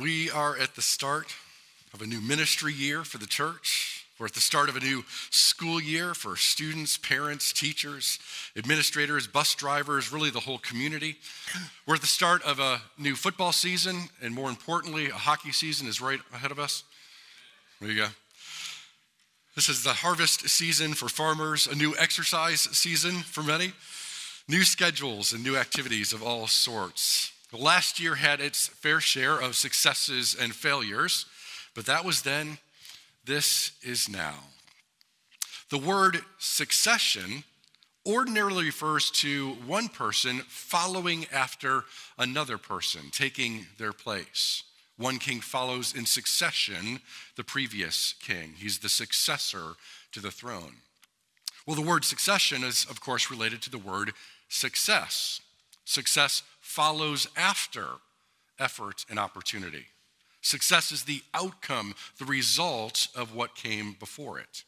We are at the start of a new ministry year for the church. We're at the start of a new school year for students, parents, teachers, administrators, bus drivers, really the whole community. We're at the start of a new football season, and more importantly, a hockey season is right ahead of us. There you go. This is the harvest season for farmers, a new exercise season for many, new schedules and new activities of all sorts. Last year had its fair share of successes and failures, but that was then, this is now. The word succession ordinarily refers to one person following after another person, taking their place. One king follows in succession the previous king, he's the successor to the throne. Well, the word succession is, of course, related to the word success. Success follows after effort and opportunity. Success is the outcome, the result of what came before it.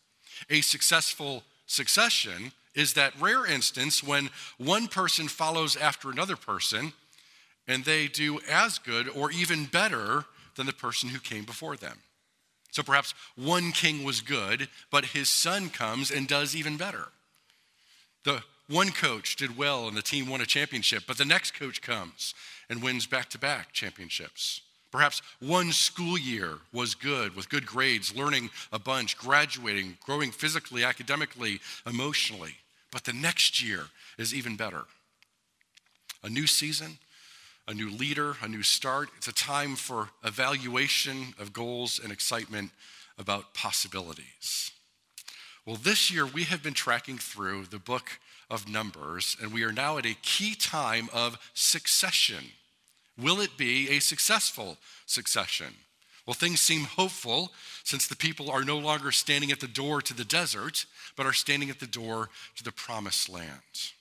A successful succession is that rare instance when one person follows after another person and they do as good or even better than the person who came before them. So perhaps one king was good, but his son comes and does even better. The one coach did well and the team won a championship, but the next coach comes and wins back to back championships. Perhaps one school year was good with good grades, learning a bunch, graduating, growing physically, academically, emotionally. But the next year is even better. A new season, a new leader, a new start. It's a time for evaluation of goals and excitement about possibilities. Well, this year we have been tracking through the book of Numbers, and we are now at a key time of succession. Will it be a successful succession? Well, things seem hopeful since the people are no longer standing at the door to the desert, but are standing at the door to the promised land.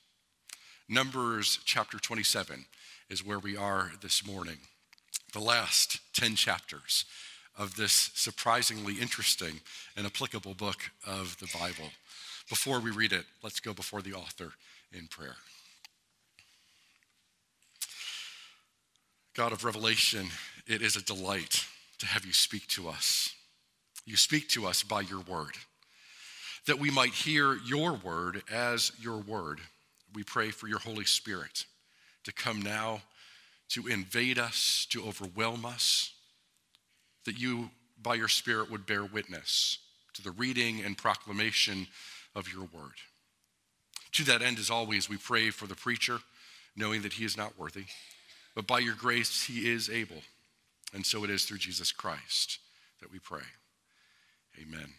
Numbers chapter 27 is where we are this morning. The last 10 chapters of this surprisingly interesting and applicable book of the Bible. Before we read it, let's go before the author in prayer. God of Revelation, it is a delight to have you speak to us. You speak to us by your word, that we might hear your word as your word. We pray for your Holy Spirit to come now to invade us, to overwhelm us, that you, by your Spirit, would bear witness to the reading and proclamation of your word. To that end, as always, we pray for the preacher, knowing that he is not worthy, but by your grace, he is able. And so it is through Jesus Christ that we pray. Amen.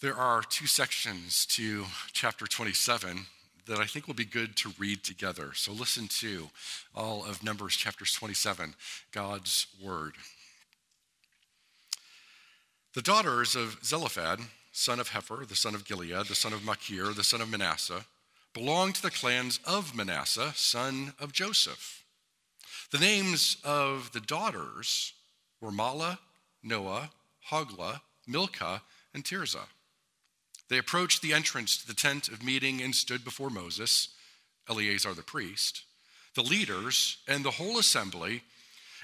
There are two sections to chapter 27 that I think will be good to read together. So listen to all of Numbers chapters 27, God's word. The daughters of Zelophehad son of Hepher, the son of Gilead, the son of Machir, the son of Manasseh, belonged to the clans of Manasseh, son of Joseph. The names of the daughters were Mahlah, Noah, Hoglah, Milcah, and Tirzah. They approached the entrance to the tent of meeting and stood before Moses, Eleazar the priest, the leaders, and the whole assembly,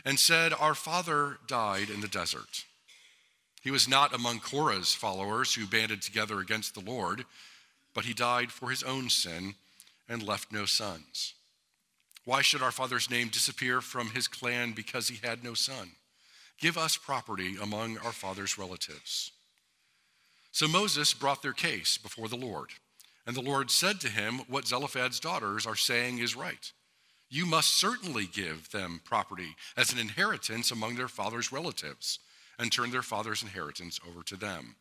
and said, Our father died in the desert he was not among Korah's followers who banded together against the Lord, but he died for his own sin and left no sons. Why should our father's name disappear from his clan because he had no son? Give us property among our father's relatives. So Moses brought their case before the Lord, and the Lord said to him, What Zelophehad's daughters are saying is right. You must certainly give them property as an inheritance among their father's relatives and turn their father's inheritance over to them.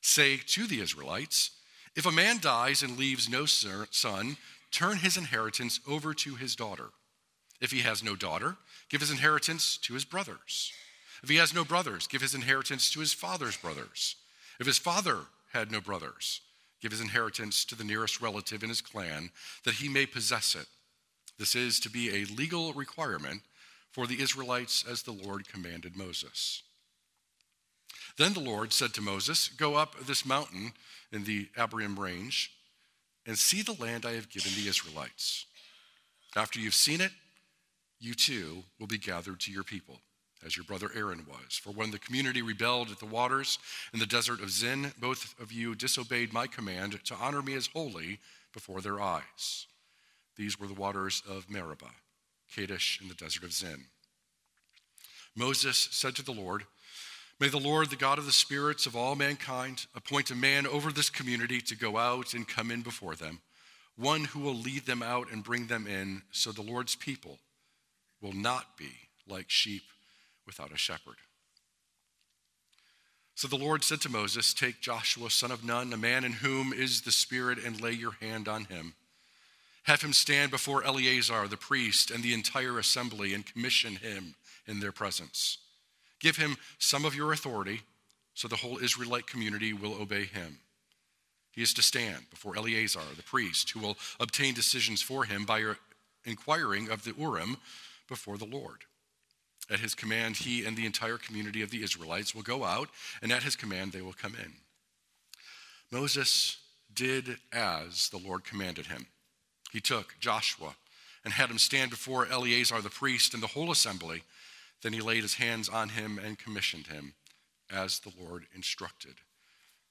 Say to the Israelites, if a man dies and leaves no son, turn his inheritance over to his daughter. If he has no daughter, give his inheritance to his brothers. If he has no brothers, give his inheritance to his father's brothers. If his father had no brothers, give his inheritance to the nearest relative in his clan, that he may possess it. This is to be a legal requirement for the Israelites as the Lord commanded Moses. Then the Lord said to Moses, Go up this mountain in the Abarim range and see the land I have given the Israelites. After you've seen it, you too will be gathered to your people, as your brother Aaron was. For when the community rebelled at the waters in the desert of Zin, both of you disobeyed my command to honor me as holy before their eyes. These were the waters of Meribah, Kadesh in the desert of Zin. Moses said to the Lord, May the Lord, the God of the spirits of all mankind, appoint a man over this community to go out and come in before them, one who will lead them out and bring them in, so the Lord's people will not be like sheep without a shepherd. So the Lord said to Moses, Take Joshua, son of Nun, a man in whom is the Spirit, and lay your hand on him. Have him stand before Eleazar the priest and the entire assembly, and commission him in their presence. Give him some of your authority, so the whole Israelite community will obey him. He is to stand before Eleazar the priest, who will obtain decisions for him by inquiring of the Urim before the Lord. At his command, he and the entire community of the Israelites will go out, and at his command, they will come in. Moses did as the Lord commanded him. He took Joshua and had him stand before Eleazar the priest and the whole assembly. Then he laid his hands on him and commissioned him as the Lord instructed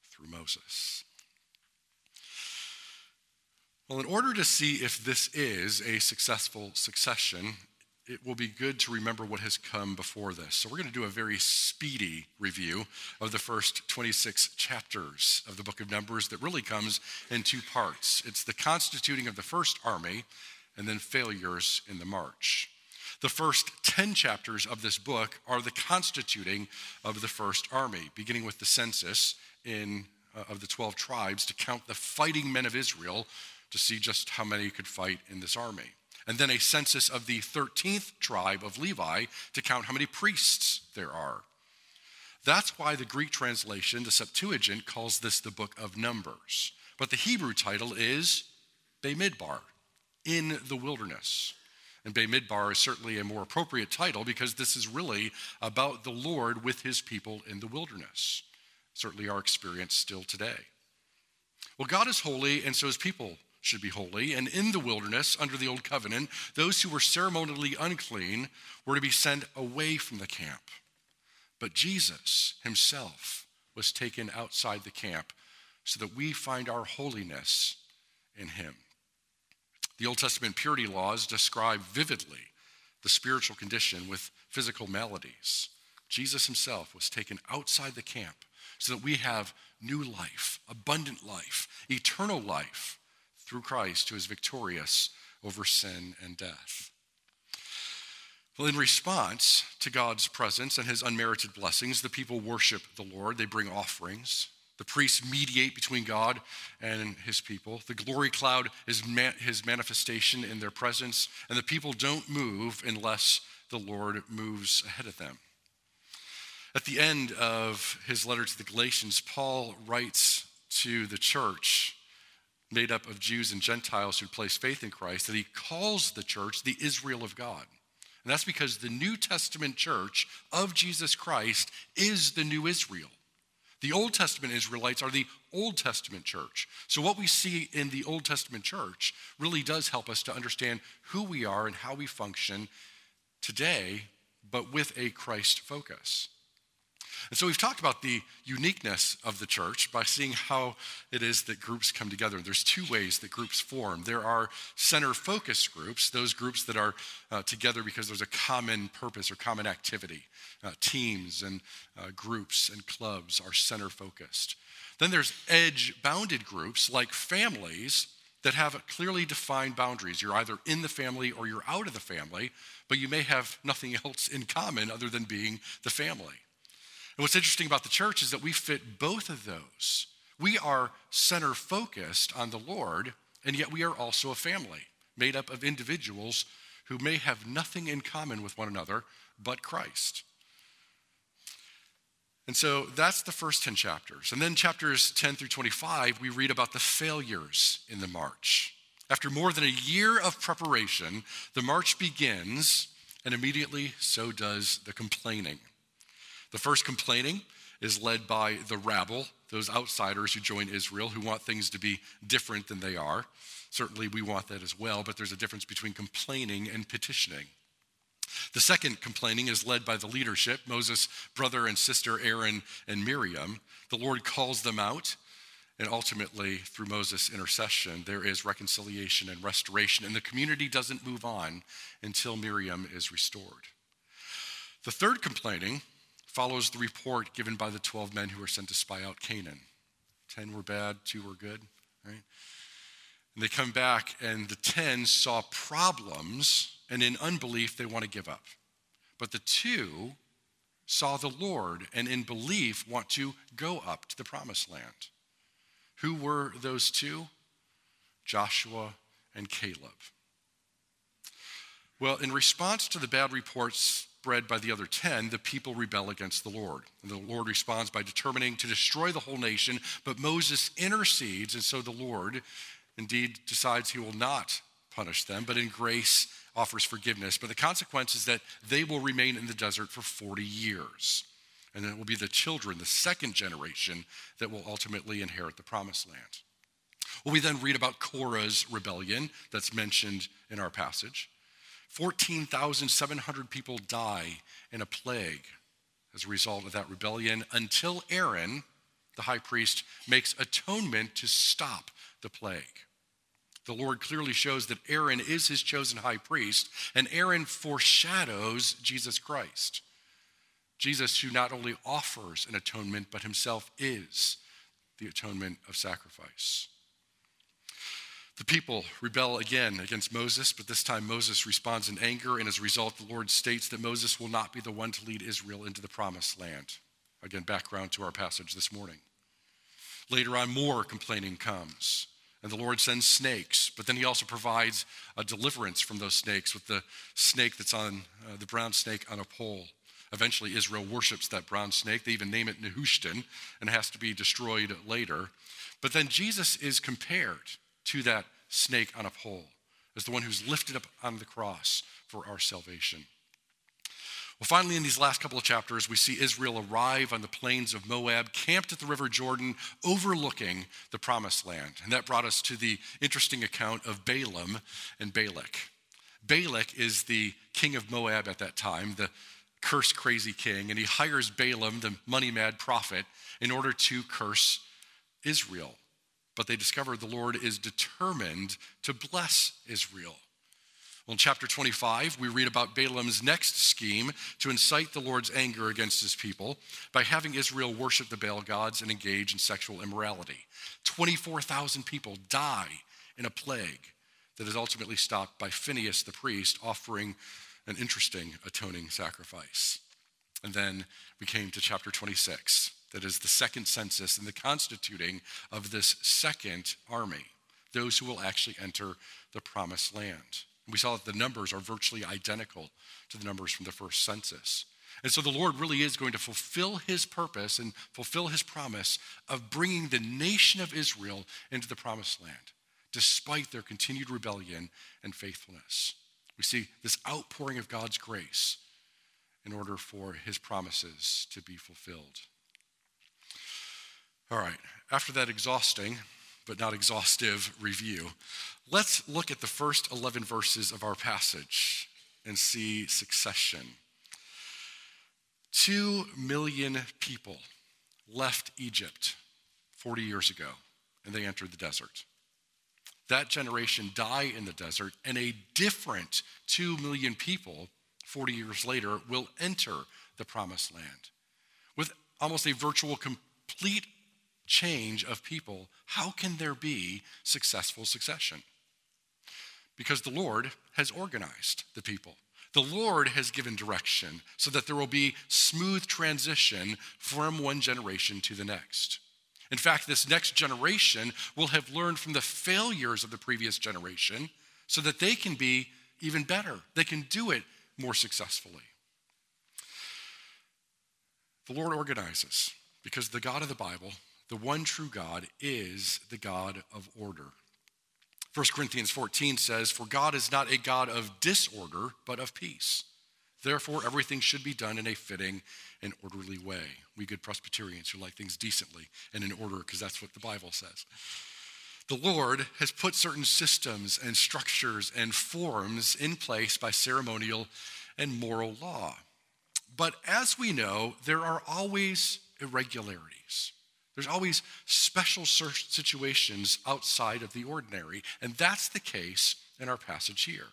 through Moses. Well, in order to see if this is a successful succession, it will be good to remember what has come before this. So, we're going to do a very speedy review of the first 26 chapters of the book of Numbers that really comes in two parts it's the constituting of the first army, and then failures in the march. The first 10 chapters of this book are the constituting of the first army, beginning with the census in, uh, of the 12 tribes to count the fighting men of Israel to see just how many could fight in this army and then a census of the 13th tribe of Levi to count how many priests there are. That's why the Greek translation, the Septuagint, calls this the book of Numbers. But the Hebrew title is Bamidbar, in the wilderness. And Bamidbar is certainly a more appropriate title because this is really about the Lord with his people in the wilderness. Certainly our experience still today. Well, God is holy, and so his people should be holy. And in the wilderness, under the old covenant, those who were ceremonially unclean were to be sent away from the camp. But Jesus himself was taken outside the camp so that we find our holiness in him. The Old Testament purity laws describe vividly the spiritual condition with physical maladies. Jesus himself was taken outside the camp so that we have new life, abundant life, eternal life through Christ who is victorious over sin and death. Well, in response to God's presence and his unmerited blessings, the people worship the Lord. They bring offerings. The priests mediate between God and his people. The glory cloud is his manifestation in their presence, and the people don't move unless the Lord moves ahead of them. At the end of his letter to the Galatians, Paul writes to the church made up of Jews and Gentiles who place faith in Christ, that he calls the church the Israel of God. And that's because the New Testament church of Jesus Christ is the new Israel. The Old Testament Israelites are the Old Testament church. So, what we see in the Old Testament church really does help us to understand who we are and how we function today, but with a Christ focus. And so we've talked about the uniqueness of the church by seeing how it is that groups come together. There's two ways that groups form. There are center focus groups, those groups that are uh, together because there's a common purpose or common activity. Uh, teams and uh, groups and clubs are center focused. Then there's edge bounded groups like families that have clearly defined boundaries. You're either in the family or you're out of the family, but you may have nothing else in common other than being the family. And what's interesting about the church is that we fit both of those. We are center focused on the Lord, and yet we are also a family made up of individuals who may have nothing in common with one another but Christ. And so that's the first 10 chapters. And then chapters 10 through 25, we read about the failures in the march. After more than a year of preparation, the march begins, and immediately so does the complaining. The first complaining is led by the rabble, those outsiders who join Israel who want things to be different than they are. Certainly, we want that as well, but there's a difference between complaining and petitioning. The second complaining is led by the leadership Moses' brother and sister Aaron and Miriam. The Lord calls them out, and ultimately, through Moses' intercession, there is reconciliation and restoration, and the community doesn't move on until Miriam is restored. The third complaining follows the report given by the 12 men who were sent to spy out Canaan. 10 were bad, two were good, right? And they come back, and the 10 saw problems, and in unbelief, they want to give up. But the two saw the Lord, and in belief, want to go up to the promised land. Who were those two? Joshua and Caleb. Well, in response to the bad reports spread by the other 10, the people rebel against the Lord. And the Lord responds by determining to destroy the whole nation, but Moses intercedes, and so the Lord indeed decides he will not punish them, but in grace offers forgiveness. But the consequence is that they will remain in the desert for 40 years. And it will be the children, the second generation, that will ultimately inherit the promised land. Well, we then read about Korah's rebellion that's mentioned in our passage. 14,700 people die in a plague as a result of that rebellion until Aaron, the high priest, makes atonement to stop the plague. The Lord clearly shows that Aaron is his chosen high priest, and Aaron foreshadows Jesus Christ. Jesus, who not only offers an atonement, but himself is the atonement of sacrifice. The people rebel again against Moses, but this time Moses responds in anger, and as a result, the Lord states that Moses will not be the one to lead Israel into the promised land. Again, background to our passage this morning. Later on, more complaining comes, and the Lord sends snakes, but then he also provides a deliverance from those snakes with the snake that's on uh, the brown snake on a pole. Eventually, Israel worships that brown snake. They even name it Nehushtan, and it has to be destroyed later. But then Jesus is compared to that snake on a pole as the one who's lifted up on the cross for our salvation. Well, finally, in these last couple of chapters, we see Israel arrive on the plains of Moab, camped at the River Jordan, overlooking the promised land. And that brought us to the interesting account of Balaam and Balak. Balak is the king of Moab at that time, the curse crazy king, and he hires Balaam, the money mad prophet, in order to curse Israel. But they discover the Lord is determined to bless Israel. Well, in chapter 25, we read about Balaam's next scheme to incite the Lord's anger against his people by having Israel worship the Baal gods and engage in sexual immorality. 24,000 people die in a plague that is ultimately stopped by Phinehas the priest offering an interesting atoning sacrifice. And then we came to chapter 26, that is the second census and the constituting of this second army, those who will actually enter the promised land. We saw that the numbers are virtually identical to the numbers from the first census. And so the Lord really is going to fulfill his purpose and fulfill his promise of bringing the nation of Israel into the promised land, despite their continued rebellion and faithfulness. We see this outpouring of God's grace in order for his promises to be fulfilled. All right, after that exhausting but not exhaustive review, let's look at the first 11 verses of our passage and see succession. Two million people left Egypt 40 years ago and they entered the desert. That generation die in the desert, and a different 2 million people 40 years later will enter the promised land. With almost a virtual complete change of people, how can there be successful succession? Because the Lord has organized the people. The Lord has given direction so that there will be smooth transition from one generation to the next. In fact, this next generation will have learned from the failures of the previous generation so that they can be even better. They can do it more successfully. The Lord organizes because the God of the Bible the one true God is the God of order. 1 Corinthians 14 says, For God is not a God of disorder, but of peace. Therefore, everything should be done in a fitting and orderly way. We good Presbyterians who like things decently and in order, because that's what the Bible says. The Lord has put certain systems and structures and forms in place by ceremonial and moral law. But as we know, there are always irregularities. There's always special situations outside of the ordinary, and that's the case in our passage here.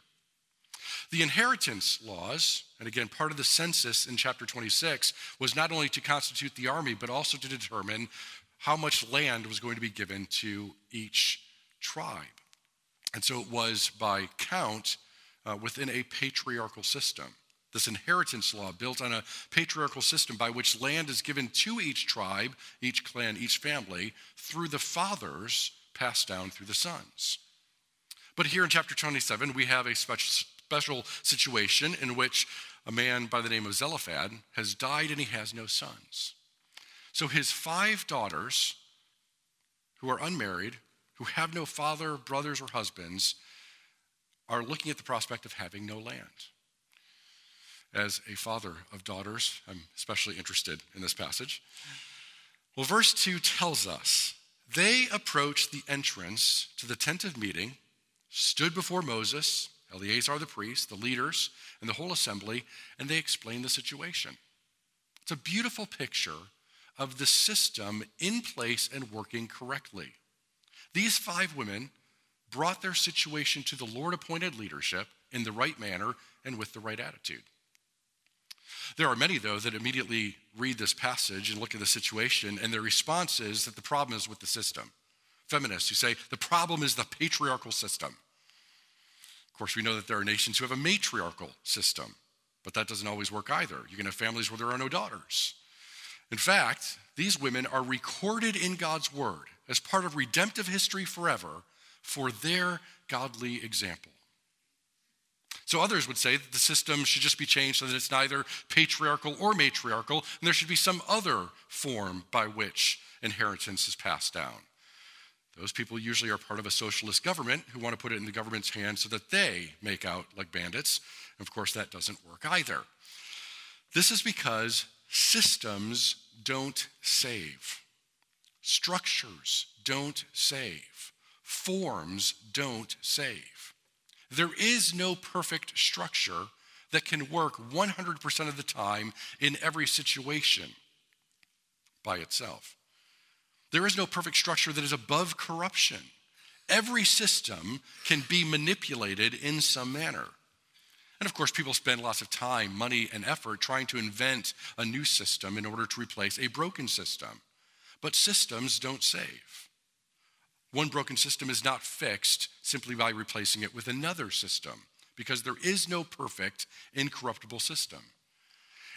The inheritance laws, and again, part of the census in chapter 26, was not only to constitute the army, but also to determine how much land was going to be given to each tribe. And so it was by count uh, within a patriarchal system. This inheritance law built on a patriarchal system by which land is given to each tribe, each clan, each family through the fathers passed down through the sons. But here in chapter 27, we have a special, situation in which a man by the name of Zelophehad has died and he has no sons. So his five daughters, who are unmarried, who have no father, brothers, or husbands, are looking at the prospect of having no land as a father of daughters. I'm especially interested in this passage. Well, verse 2 tells us they approached the entrance to the tent of meeting, stood before Moses, Eleazar the priest, the leaders, and the whole assembly, and they explained the situation. It's a beautiful picture of the system in place and working correctly. These five women brought their situation to the Lord appointed leadership in the right manner and with the right attitude. There are many, though, that immediately read this passage and look at the situation, and their response is that the problem is with the system. Feminists who say the problem is the patriarchal system. Of course, we know that there are nations who have a matriarchal system, but that doesn't always work either. You can have families where there are no daughters. In fact, these women are recorded in God's word as part of redemptive history forever for their godly example. So others would say that the system should just be changed so that it's neither patriarchal or matriarchal, and there should be some other form by which inheritance is passed down. Those people usually are part of a socialist government who want to put it in the government's hands so that they make out like bandits. And of course, that doesn't work either. This is because systems don't save, structures don't save, forms don't save. There is no perfect structure that can work 100% of the time in every situation by itself. There is no perfect structure that is above corruption. Every system can be manipulated in some manner. And of course, people spend lots of time, money, and effort trying to invent a new system in order to replace a broken system. But systems don't save. One broken system is not fixed simply by replacing it with another system, because there is no perfect, incorruptible system.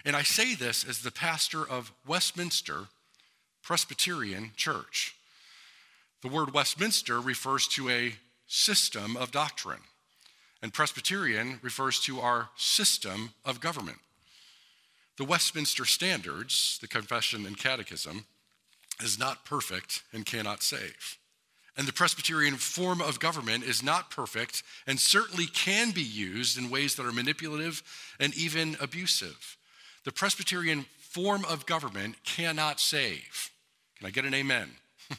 And I say this as the pastor of Westminster Presbyterian Church. The word Westminster refers to a system of doctrine, and Presbyterian refers to our system of government. The Westminster Standards, the Confession and Catechism, is not perfect and cannot save. And the Presbyterian form of government is not perfect and certainly can be used in ways that are manipulative and even abusive. The Presbyterian form of government cannot save. Can I get an amen?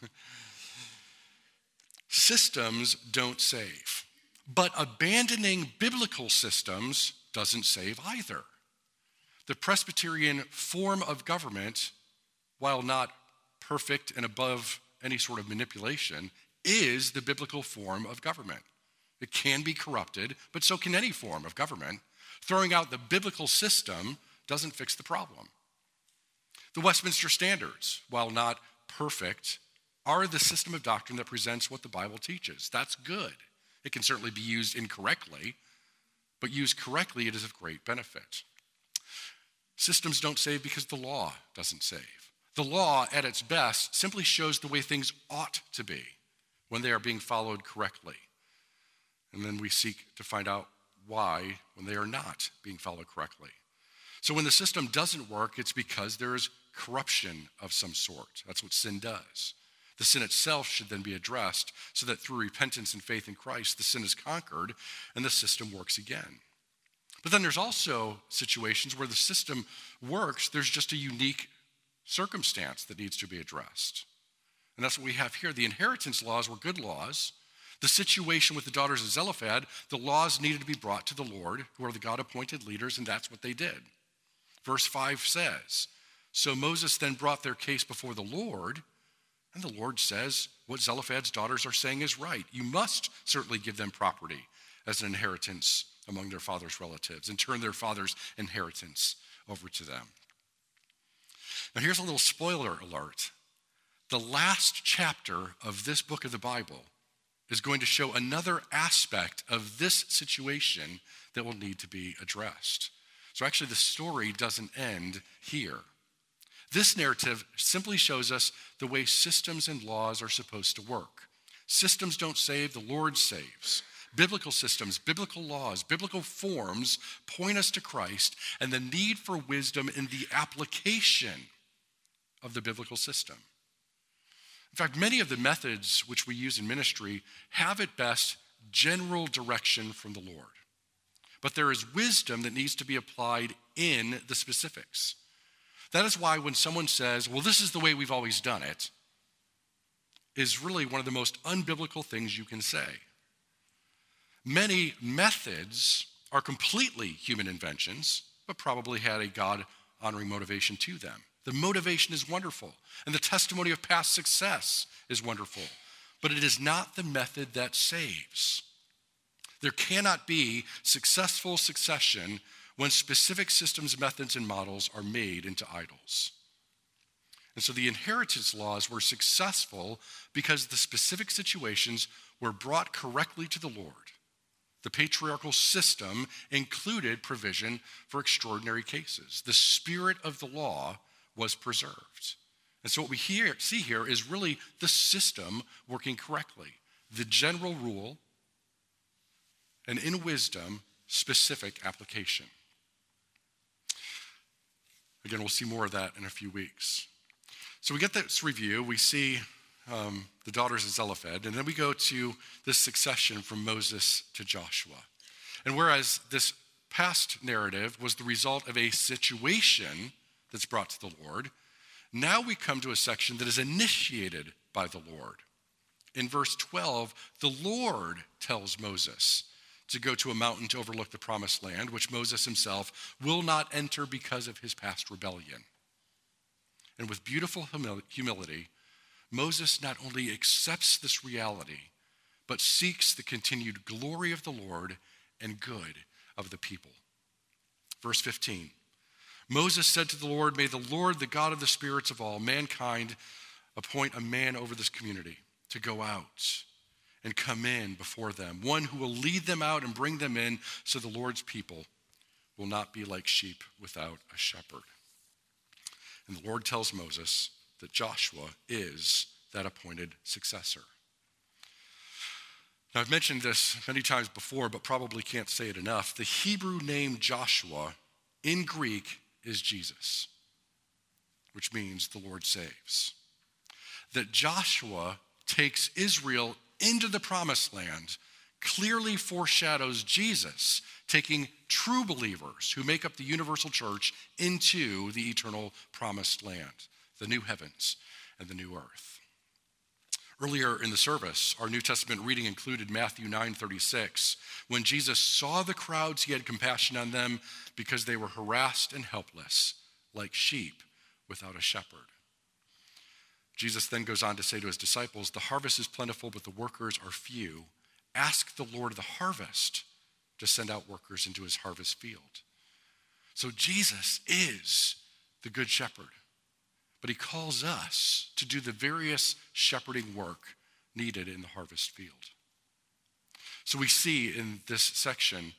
systems don't save, but abandoning biblical systems doesn't save either. The Presbyterian form of government, while not perfect and above any sort of manipulation, is the biblical form of government. It can be corrupted, but so can any form of government. Throwing out the biblical system doesn't fix the problem. The Westminster Standards, while not perfect, are the system of doctrine that presents what the Bible teaches. That's good. It can certainly be used incorrectly, but used correctly, it is of great benefit. Systems don't save because the law doesn't save. The law, at its best, simply shows the way things ought to be when they are being followed correctly. And then we seek to find out why when they are not being followed correctly. So when the system doesn't work, it's because there is corruption of some sort. That's what sin does. The sin itself should then be addressed so that through repentance and faith in Christ, the sin is conquered and the system works again. But then there's also situations where the system works, there's just a unique circumstance that needs to be addressed. And that's what we have here. The inheritance laws were good laws. The situation with the daughters of Zelophehad, the laws needed to be brought to the Lord, who are the God appointed leaders, and that's what they did. Verse 5 says So Moses then brought their case before the Lord, and the Lord says, What Zelophehad's daughters are saying is right. You must certainly give them property as an inheritance among their father's relatives and turn their father's inheritance over to them. Now, here's a little spoiler alert. The last chapter of this book of the Bible is going to show another aspect of this situation that will need to be addressed. So, actually, the story doesn't end here. This narrative simply shows us the way systems and laws are supposed to work. Systems don't save, the Lord saves. Biblical systems, biblical laws, biblical forms point us to Christ and the need for wisdom in the application of the biblical system. In fact, many of the methods which we use in ministry have at best general direction from the Lord. But there is wisdom that needs to be applied in the specifics. That is why when someone says, well, this is the way we've always done it, is really one of the most unbiblical things you can say. Many methods are completely human inventions, but probably had a God honoring motivation to them. The motivation is wonderful, and the testimony of past success is wonderful, but it is not the method that saves. There cannot be successful succession when specific systems, methods, and models are made into idols. And so the inheritance laws were successful because the specific situations were brought correctly to the Lord. The patriarchal system included provision for extraordinary cases. The spirit of the law was preserved. And so what we hear, see here is really the system working correctly. The general rule, and in wisdom, specific application. Again, we'll see more of that in a few weeks. So we get this review. We see um, the daughters of Zelophehad, and then we go to this succession from Moses to Joshua. And whereas this past narrative was the result of a situation that's brought to the Lord. Now we come to a section that is initiated by the Lord. In verse 12, the Lord tells Moses to go to a mountain to overlook the promised land, which Moses himself will not enter because of his past rebellion. And with beautiful humility, Moses not only accepts this reality, but seeks the continued glory of the Lord and good of the people. Verse 15 Moses said to the Lord, May the Lord, the God of the spirits of all mankind, appoint a man over this community to go out and come in before them, one who will lead them out and bring them in so the Lord's people will not be like sheep without a shepherd. And the Lord tells Moses that Joshua is that appointed successor. Now, I've mentioned this many times before, but probably can't say it enough. The Hebrew name Joshua in Greek is Jesus, which means the Lord saves. That Joshua takes Israel into the promised land clearly foreshadows Jesus taking true believers who make up the universal church into the eternal promised land, the new heavens and the new earth. Earlier in the service, our New Testament reading included Matthew 9:36. When Jesus saw the crowds, he had compassion on them because they were harassed and helpless, like sheep without a shepherd. Jesus then goes on to say to his disciples, "The harvest is plentiful, but the workers are few. Ask the Lord of the harvest to send out workers into his harvest field." So Jesus is the good shepherd but he calls us to do the various shepherding work needed in the harvest field. So we see in this section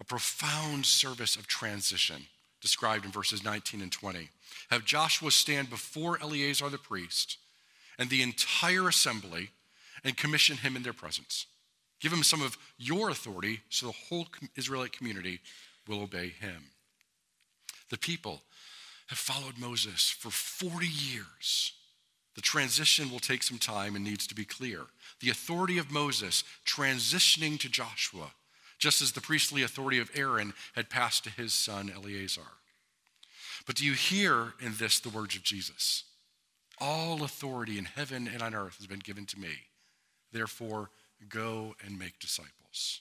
a profound service of transition described in verses 19 and 20. Have Joshua stand before Eleazar the priest and the entire assembly and commission him in their presence. Give him some of your authority so the whole Israelite community will obey him. The people have followed Moses for 40 years. The transition will take some time and needs to be clear. The authority of Moses transitioning to Joshua, just as the priestly authority of Aaron had passed to his son Eleazar. But do you hear in this the words of Jesus? All authority in heaven and on earth has been given to me. Therefore, go and make disciples.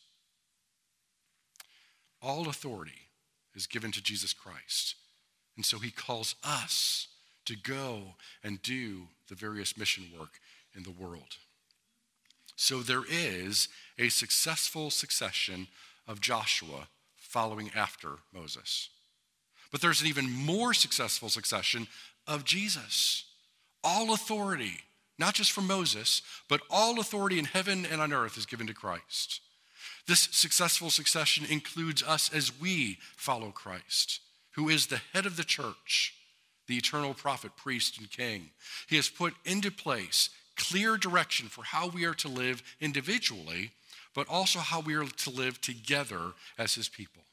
All authority is given to Jesus Christ. And so he calls us to go and do the various mission work in the world. So there is a successful succession of Joshua following after Moses. But there's an even more successful succession of Jesus. All authority, not just from Moses, but all authority in heaven and on earth is given to Christ. This successful succession includes us as we follow Christ, who is the head of the church, the eternal prophet, priest, and king. He has put into place clear direction for how we are to live individually, but also how we are to live together as his people.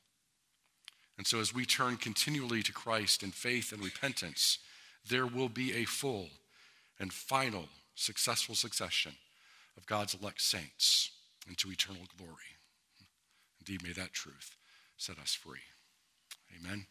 And so, as we turn continually to Christ in faith and repentance, there will be a full and final successful succession of God's elect saints into eternal glory. Indeed, may that truth set us free. Amen.